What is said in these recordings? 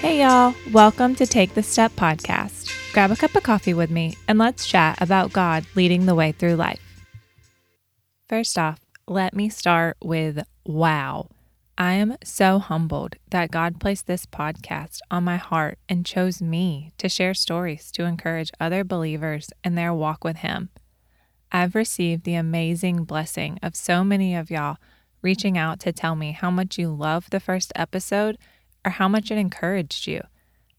Hey, y'all. Welcome to Take the Step podcast. Grab a cup of coffee with me and let's chat about God leading the way through life. First off, let me start with wow. I am so humbled that God placed this podcast on my heart and chose me to share stories to encourage other believers in their walk with Him. I've received the amazing blessing of so many of y'all reaching out to tell me how much you love the first episode or how much it encouraged you.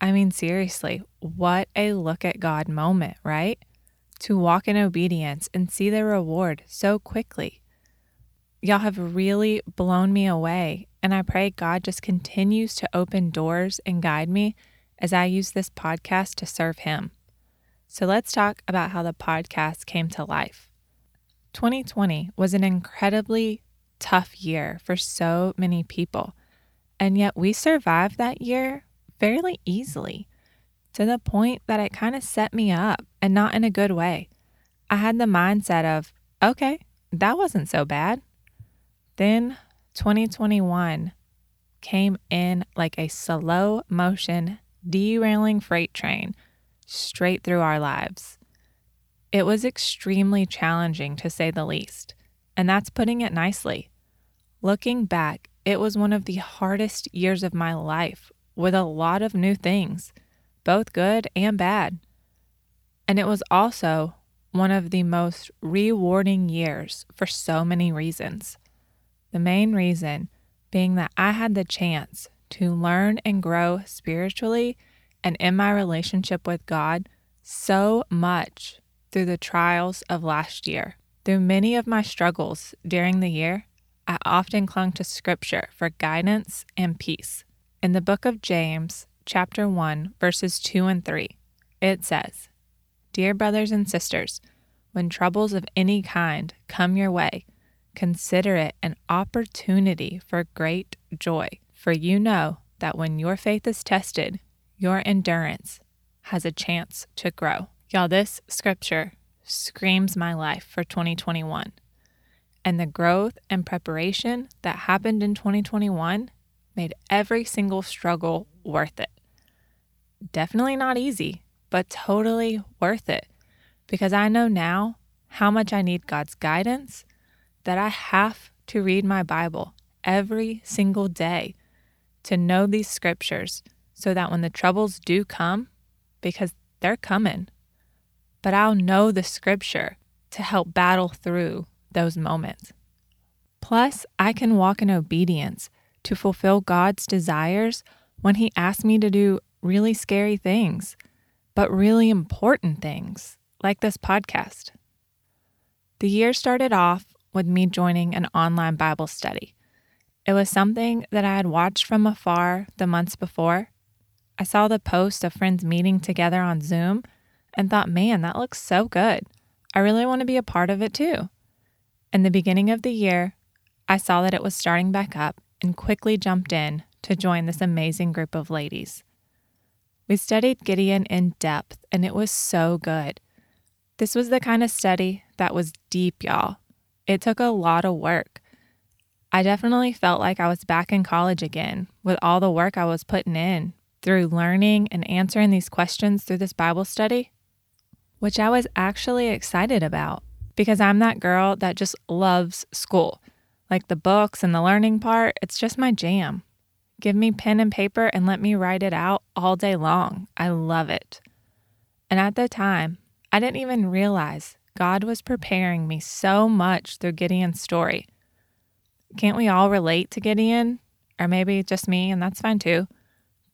I mean, seriously, what a look at God moment, right? To walk in obedience and see the reward so quickly. Y'all have really blown me away, and I pray God just continues to open doors and guide me as I use this podcast to serve Him. So let's talk about how the podcast came to life. 2020 was an incredibly tough year for so many people, and yet we survived that year fairly easily to the point that it kind of set me up and not in a good way. I had the mindset of, okay, that wasn't so bad. Then 2021 came in like a slow motion, derailing freight train straight through our lives. It was extremely challenging to say the least, and that's putting it nicely. Looking back, it was one of the hardest years of my life with a lot of new things, both good and bad. And it was also one of the most rewarding years for so many reasons. The main reason being that I had the chance to learn and grow spiritually and in my relationship with God so much through the trials of last year. Through many of my struggles during the year, I often clung to scripture for guidance and peace. In the book of James, chapter 1, verses 2 and 3, it says, Dear brothers and sisters, when troubles of any kind come your way, consider it an opportunity for great joy, for you know that when your faith is tested, your endurance has a chance to grow. Y'all, this scripture screams my life for 2021. And the growth and preparation that happened in 2021 made every single struggle worth it. Definitely not easy, but totally worth it because I know now how much I need God's guidance, that I have to read my Bible every single day to know these scriptures so that when the troubles do come, because they're coming, but I'll know the scripture to help battle through those moments. Plus, I can walk in obedience to fulfill God's desires when He asks me to do really scary things, but really important things, like this podcast. The year started off with me joining an online Bible study. It was something that I had watched from afar the months before, I saw the post of friends meeting together on Zoom and thought, man, that looks so good. I really want to be a part of it too. In the beginning of the year, I saw that it was starting back up and quickly jumped in to join this amazing group of ladies. We studied Gideon in depth, and it was so good. This was the kind of study that was deep, y'all. It took a lot of work. I definitely felt like I was back in college again with all the work I was putting in through learning and answering these questions through this Bible study, which I was actually excited about because I'm that girl that just loves school. Like the books and the learning part, it's just my jam. Give me pen and paper and let me write it out all day long. I love it. And at the time, I didn't even realize God was preparing me so much through Gideon's story. Can't we all relate to Gideon? Or maybe just me, and that's fine too.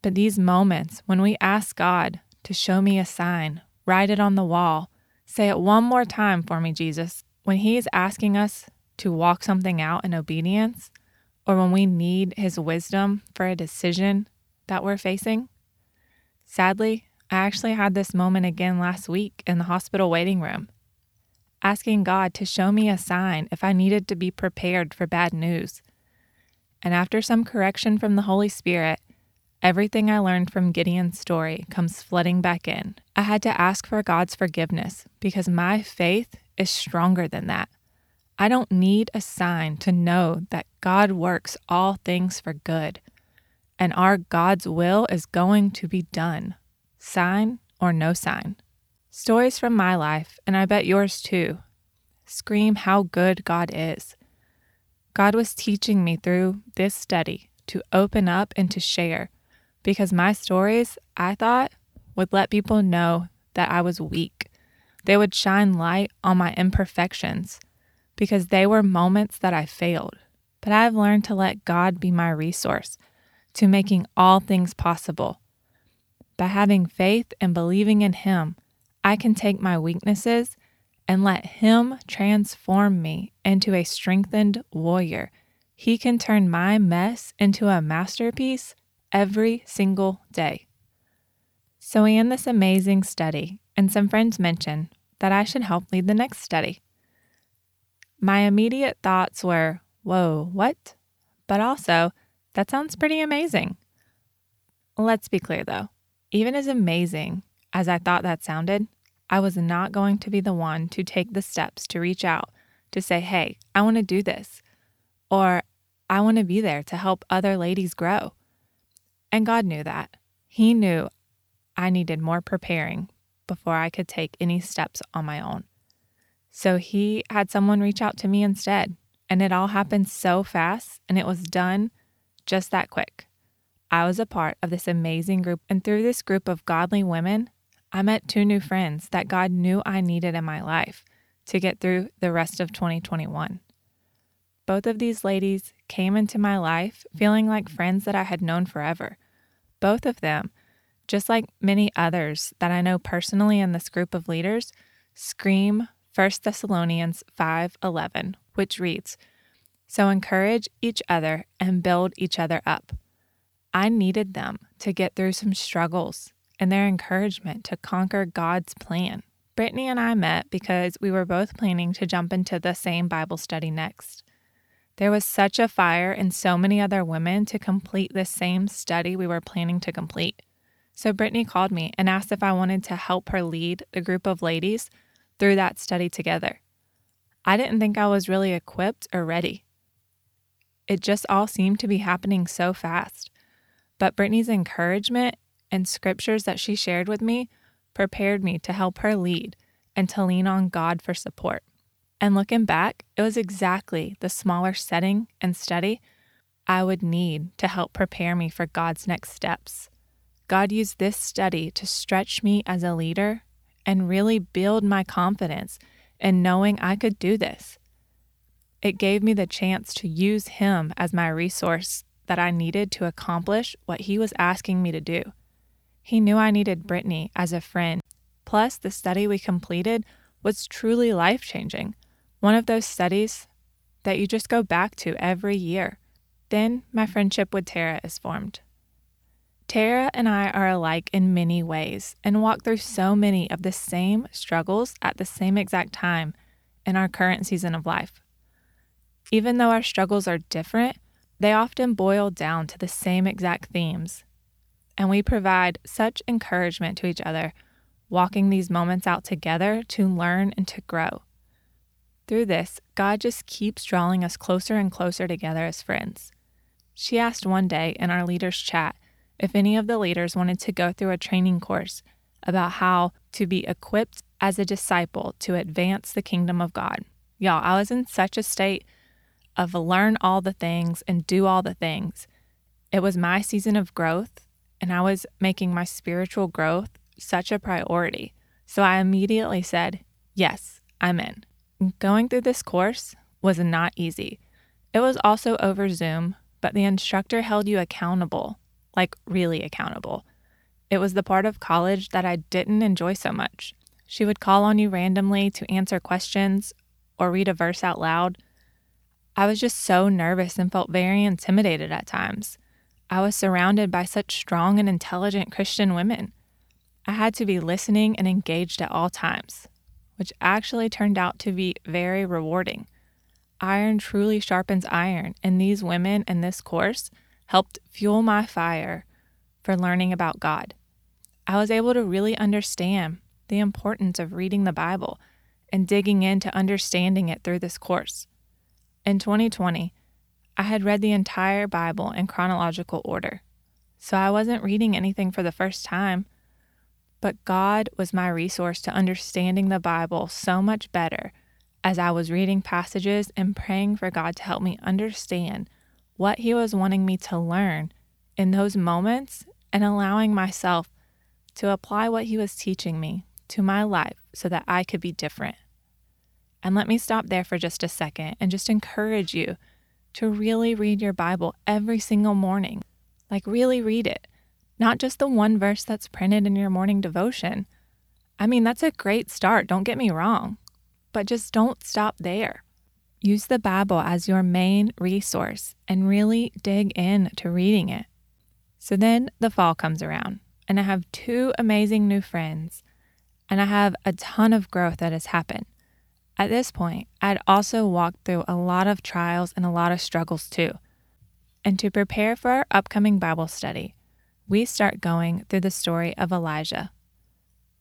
But these moments when we ask God to show me a sign, write it on the wall, say it one more time for me, Jesus, when He is asking us to walk something out in obedience, or when we need His wisdom for a decision that we're facing. Sadly, I actually had this moment again last week in the hospital waiting room, asking God to show me a sign if I needed to be prepared for bad news. And after some correction from the Holy Spirit, Everything I learned from Gideon's story comes flooding back in. I had to ask for God's forgiveness because my faith is stronger than that. I don't need a sign to know that God works all things for good. and our God's will is going to be done, sign or no sign. Stories from my life, and I bet yours too, scream how good God is. God was teaching me through this study to open up and to share because my stories, I thought, would let people know that I was weak. They would shine light on my imperfections because they were moments that I failed. But I've learned to let God be my resource to making all things possible. By having faith and believing in Him, I can take my weaknesses and let Him transform me into a strengthened warrior. He can turn my mess into a masterpiece every single day. So we end this amazing study, and some friends mention that I should help lead the next study. My immediate thoughts were, whoa, what? But also, that sounds pretty amazing. Let's be clear though, even as amazing as I thought that sounded, I was not going to be the one to take the steps to reach out to say, hey, I want to do this, or I want to be there to help other ladies grow. And God knew that. He knew I needed more preparing before I could take any steps on my own. So He had someone reach out to me instead. And it all happened so fast and it was done just that quick. I was a part of this amazing group, and through this group of godly women, I met two new friends that God knew I needed in my life to get through the rest of 2021. Both of these ladies came into my life feeling like friends that I had known forever. Both of them, just like many others that I know personally in this group of leaders, scream 1 Thessalonians 5:11, which reads, "So encourage each other and build each other up." I needed them to get through some struggles and their encouragement to conquer God's plan. Brittany and I met because we were both planning to jump into the same Bible study next. There was such a fire in so many other women to complete the same study we were planning to complete. So Brittany called me and asked if I wanted to help her lead the group of ladies through that study together. I didn't think I was really equipped or ready. It just all seemed to be happening so fast. But Brittany's encouragement and scriptures that she shared with me prepared me to help her lead and to lean on God for support. And looking back, it was exactly the smaller setting and study I would need to help prepare me for God's next steps. God used this study to stretch me as a leader and really build my confidence in knowing I could do this. It gave me the chance to use Him as my resource that I needed to accomplish what He was asking me to do. He knew I needed Brittany as a friend. Plus, the study we completed was truly life changing. One of those studies that you just go back to every year. Then my friendship with Tara is formed. Tara and I are alike in many ways and walk through so many of the same struggles at the same exact time in our current season of life. Even though our struggles are different, they often boil down to the same exact themes and we provide such encouragement to each other, walking these moments out together to learn and to grow. Through this, God just keeps drawing us closer and closer together as friends. She asked one day in our leaders' chat if any of the leaders wanted to go through a training course about how to be equipped as a disciple to advance the kingdom of God. Y'all, I was in such a state of learn all the things and do all the things. It was my season of growth and I was making my spiritual growth such a priority. So I immediately said, Yes, I'm in. Going through this course was not easy. It was also over Zoom, but the instructor held you accountable, like really accountable. It was the part of college that I didn't enjoy so much. She would call on you randomly to answer questions or read a verse out loud. I was just so nervous and felt very intimidated at times. I was surrounded by such strong and intelligent Christian women. I had to be listening and engaged at all times, which actually turned out to be very rewarding. Iron truly sharpens iron, and these women in this course helped fuel my fire for learning about God. I was able to really understand the importance of reading the Bible and digging into understanding it through this course. In 2020, I had read the entire Bible in chronological order. so I wasn't reading anything for the first time. But God was my resource to understanding the Bible so much better as I was reading passages and praying for God to help me understand what He was wanting me to learn in those moments and allowing myself to apply what He was teaching me to my life so that I could be different. And let me stop there for just a second and just encourage you to really read your Bible every single morning. Like, really read it, not just the one verse that's printed in your morning devotion. I mean, that's a great start, don't get me wrong, but just don't stop there. Use the Bible as your main resource and really dig in to reading it. So then the fall comes around, and I have two amazing new friends, and I have a ton of growth that has happened. At this point, I'd also walked through a lot of trials and a lot of struggles too. And to prepare for our upcoming Bible study, we start going through the story of Elijah.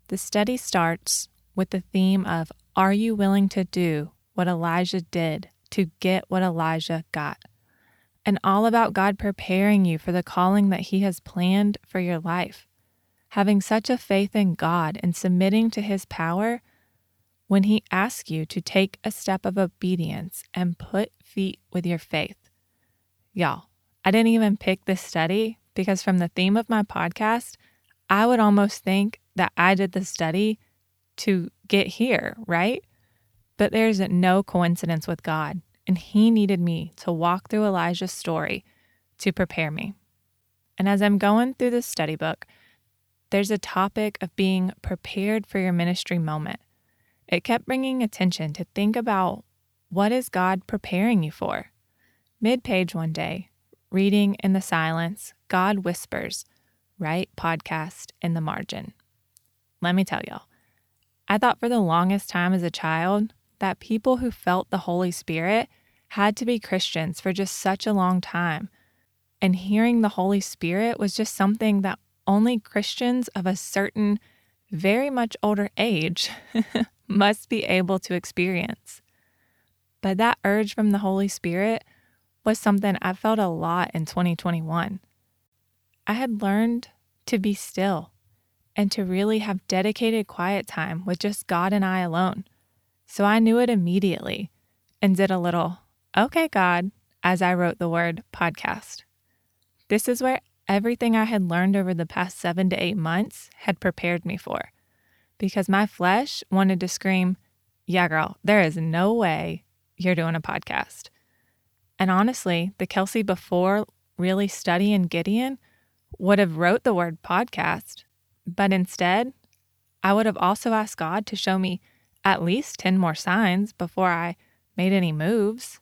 The study starts with the theme of Are you willing to do what Elijah did to get what Elijah got? And all about God preparing you for the calling that He has planned for your life. Having such a faith in God and submitting to His power when He asks you to take a step of obedience and put feet with your faith. Y'all, I didn't even pick this study because from the theme of my podcast, I would almost think that I did the study to get here, right? But there's no coincidence with God, and He needed me to walk through Elijah's story to prepare me. And as I'm going through this study book, there's a topic of being prepared for your ministry moment. It kept bringing attention to think about what is God preparing you for? Mid page one day, reading in the silence, God whispers, write podcast in the margin. Let me tell y'all, I thought for the longest time as a child that people who felt the Holy Spirit had to be Christians for just such a long time. And hearing the Holy Spirit was just something that only Christians of a certain, very much older age must be able to experience. But that urge from the Holy Spirit was something I felt a lot in 2021. I had learned to be still and to really have dedicated quiet time with just God and I alone. So I knew it immediately and did a little, okay, God, as I wrote the word podcast. This is where everything I had learned over the past seven to eight months had prepared me for because my flesh wanted to scream, Yeah, girl, there is no way you're doing a podcast. And honestly, the Kelsey before really studying Gideon would have wrote the word podcast, but instead, I would have also asked God to show me at least 10 more signs before I made any moves.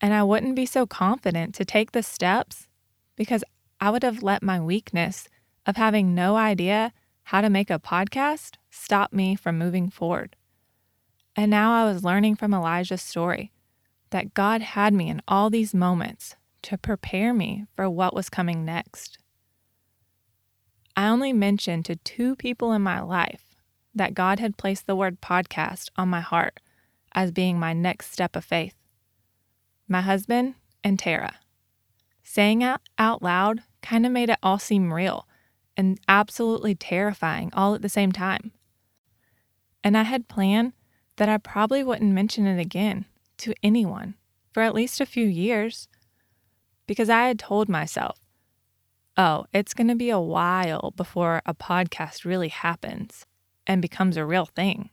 And I wouldn't be so confident to take the steps because I would have let my weakness of having no idea how to make a podcast stop me from moving forward. And now I was learning from Elijah's story that God had me in all these moments to prepare me for what was coming next. I only mentioned to two people in my life that God had placed the word podcast on my heart as being my next step of faith my husband and Tara. Saying it out loud kind of made it all seem real and absolutely terrifying all at the same time. And I had planned that I probably wouldn't mention it again to anyone for at least a few years because I had told myself, oh, it's going to be a while before a podcast really happens and becomes a real thing.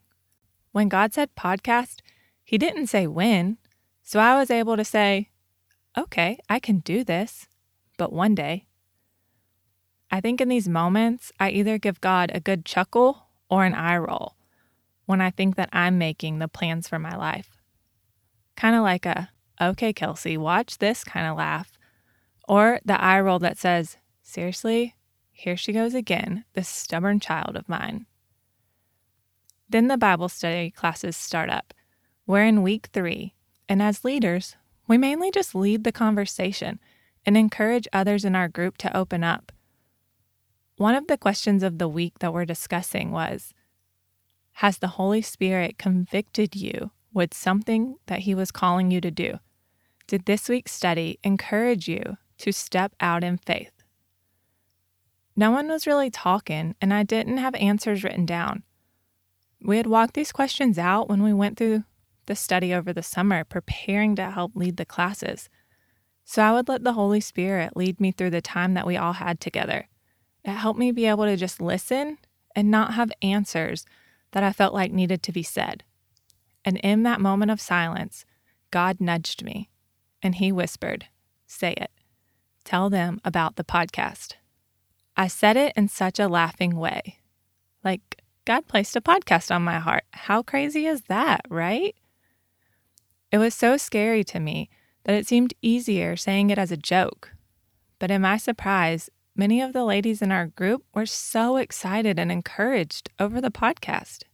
When God said podcast, He didn't say when. So I was able to say, okay, I can do this, but one day. I think in these moments, I either give God a good chuckle or an eye roll when I think that I'm making the plans for my life. Kind of like a, okay, Kelsey, watch this kind of laugh. Or the eye roll that says, seriously, here she goes again, this stubborn child of mine. Then the Bible study classes start up. We're in week three, and as leaders, we mainly just lead the conversation and encourage others in our group to open up. One of the questions of the week that we're discussing was Has the Holy Spirit convicted you with something that He was calling you to do? Did this week's study encourage you to step out in faith? no one was really talking, and I didn't have answers written down. We had walked these questions out when we went through the study over the summer, preparing to help lead the classes. So I would let the Holy Spirit lead me through the time that we all had together. It helped me be able to just listen and not have answers that I felt like needed to be said. And in that moment of silence, God nudged me and he whispered, Say it. Tell them about the podcast. I said it in such a laughing way. Like, God placed a podcast on my heart. How crazy is that, right? It was so scary to me that it seemed easier saying it as a joke. But in my surprise, many of the ladies in our group were so excited and encouraged over the podcast.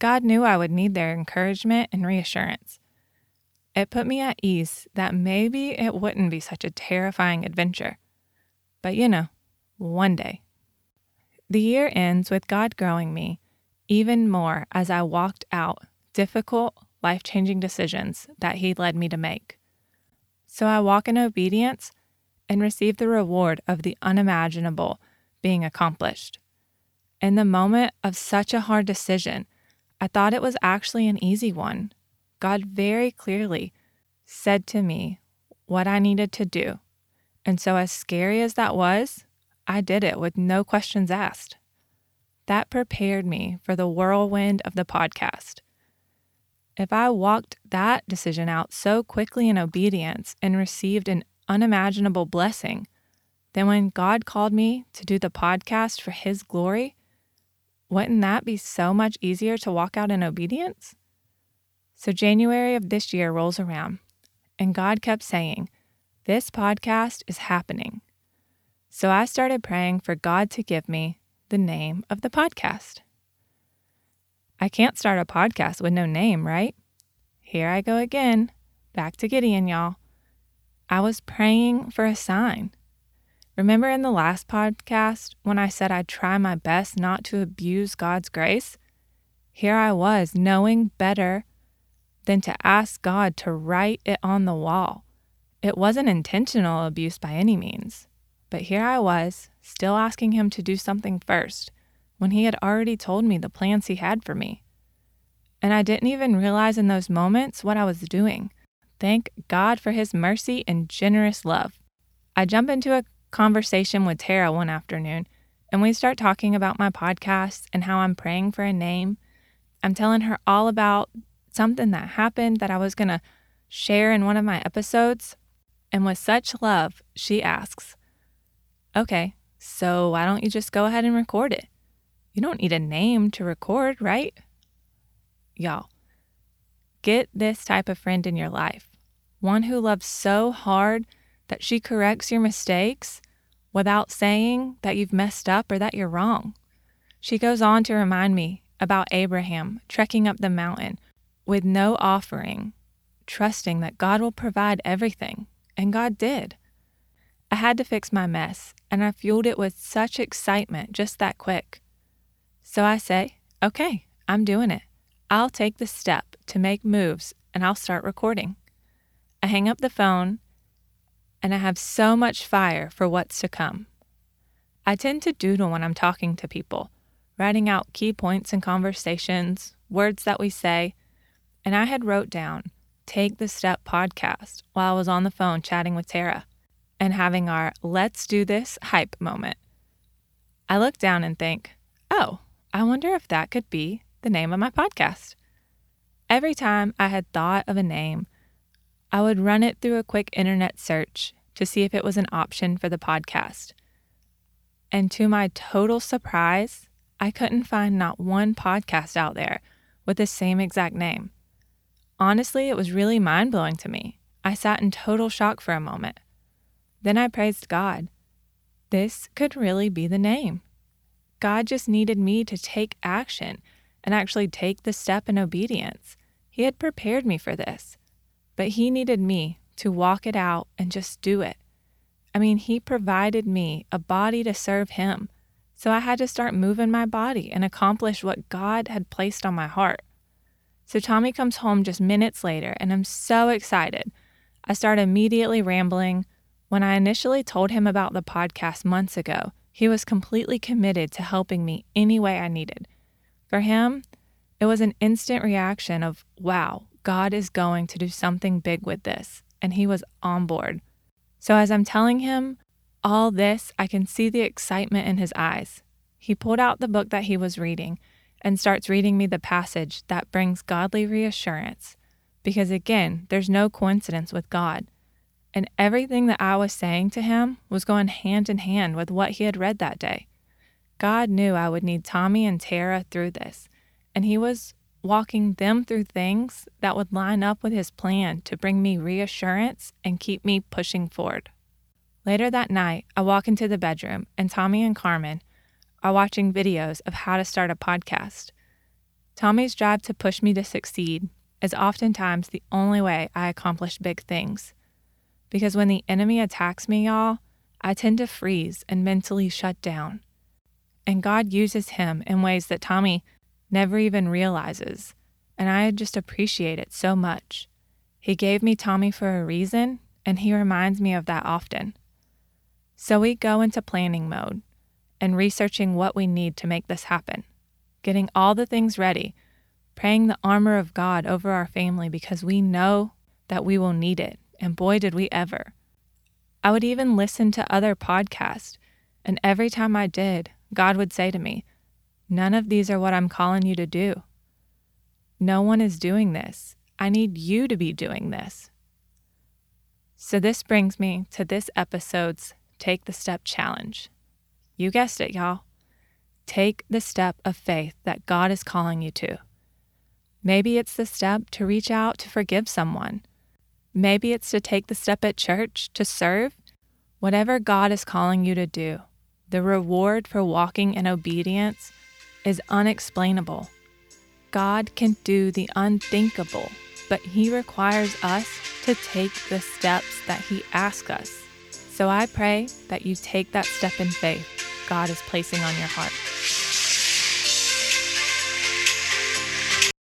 God knew I would need their encouragement and reassurance. It put me at ease that maybe it wouldn't be such a terrifying adventure. But you know, one day. The year ends with God growing me even more as I walked out difficult, life changing decisions that He led me to make. So I walk in obedience and receive the reward of the unimaginable being accomplished. In the moment of such a hard decision, I thought it was actually an easy one. God very clearly said to me what I needed to do. And so, as scary as that was, I did it with no questions asked. That prepared me for the whirlwind of the podcast. If I walked that decision out so quickly in obedience and received an unimaginable blessing, then when God called me to do the podcast for His glory, wouldn't that be so much easier to walk out in obedience? So, January of this year rolls around, and God kept saying, This podcast is happening. So, I started praying for God to give me the name of the podcast. I can't start a podcast with no name, right? Here I go again. Back to Gideon, y'all. I was praying for a sign. Remember in the last podcast when I said I'd try my best not to abuse God's grace? Here I was, knowing better than to ask God to write it on the wall. It wasn't intentional abuse by any means, but here I was, still asking Him to do something first, when He had already told me the plans He had for me. And I didn't even realize in those moments what I was doing. Thank God for His mercy and generous love. I jump into a conversation with Tara one afternoon, and we start talking about my podcast and how I'm praying for a name. I'm telling her all about something that happened that I was going to share in one of my episodes. And with such love, she asks, Okay, so why don't you just go ahead and record it? You don't need a name to record, right? Y'all, get this type of friend in your life one who loves so hard that she corrects your mistakes without saying that you've messed up or that you're wrong. She goes on to remind me about Abraham trekking up the mountain with no offering, trusting that God will provide everything, and God did. I had to fix my mess, and I fueled it with such excitement just that quick. So I say, okay, I'm doing it. I'll take the step to make moves and I'll start recording. I hang up the phone and I have so much fire for what's to come. I tend to doodle when I'm talking to people, writing out key points in conversations, words that we say, and I had wrote down Take the Step podcast while I was on the phone chatting with Tara and having our let's do this hype moment. I look down and think, oh, I wonder if that could be the name of my podcast. Every time I had thought of a name, I would run it through a quick internet search to see if it was an option for the podcast. And to my total surprise, I couldn't find not one podcast out there with the same exact name. Honestly, it was really mind blowing to me. I sat in total shock for a moment. Then I praised God. This could really be the name. God just needed me to take action and actually take the step in obedience. He had prepared me for this, but He needed me to walk it out and just do it. I mean, He provided me a body to serve Him, so I had to start moving my body and accomplish what God had placed on my heart. So Tommy comes home just minutes later, and I'm so excited. I start immediately rambling. When I initially told him about the podcast months ago, He was completely committed to helping me any way I needed. For him, it was an instant reaction of, wow, God is going to do something big with this. And he was on board. So as I'm telling him all this, I can see the excitement in his eyes. He pulled out the book that he was reading and starts reading me the passage that brings godly reassurance. Because again, there's no coincidence with God. And everything that I was saying to him was going hand in hand with what he had read that day. God knew I would need Tommy and Tara through this, and he was walking them through things that would line up with his plan to bring me reassurance and keep me pushing forward. Later that night, I walk into the bedroom, and Tommy and Carmen are watching videos of how to start a podcast. Tommy's drive to push me to succeed is oftentimes the only way I accomplish big things. Because when the enemy attacks me, y'all, I tend to freeze and mentally shut down. And God uses him in ways that Tommy never even realizes, and I just appreciate it so much. He gave me Tommy for a reason, and he reminds me of that often. So we go into planning mode and researching what we need to make this happen, getting all the things ready, praying the armor of God over our family because we know that we will need it, and boy, did we ever. I would even listen to other podcasts, and every time I did, God would say to me, None of these are what I'm calling you to do. No one is doing this. I need you to be doing this. So, this brings me to this episode's Take the Step challenge. You guessed it, y'all. Take the step of faith that God is calling you to. Maybe it's the step to reach out to forgive someone. Maybe it's to take the step at church to serve. Whatever God is calling you to do, the reward for walking in obedience is unexplainable. God can do the unthinkable, but He requires us to take the steps that He asks us. So I pray that you take that step in faith God is placing on your heart.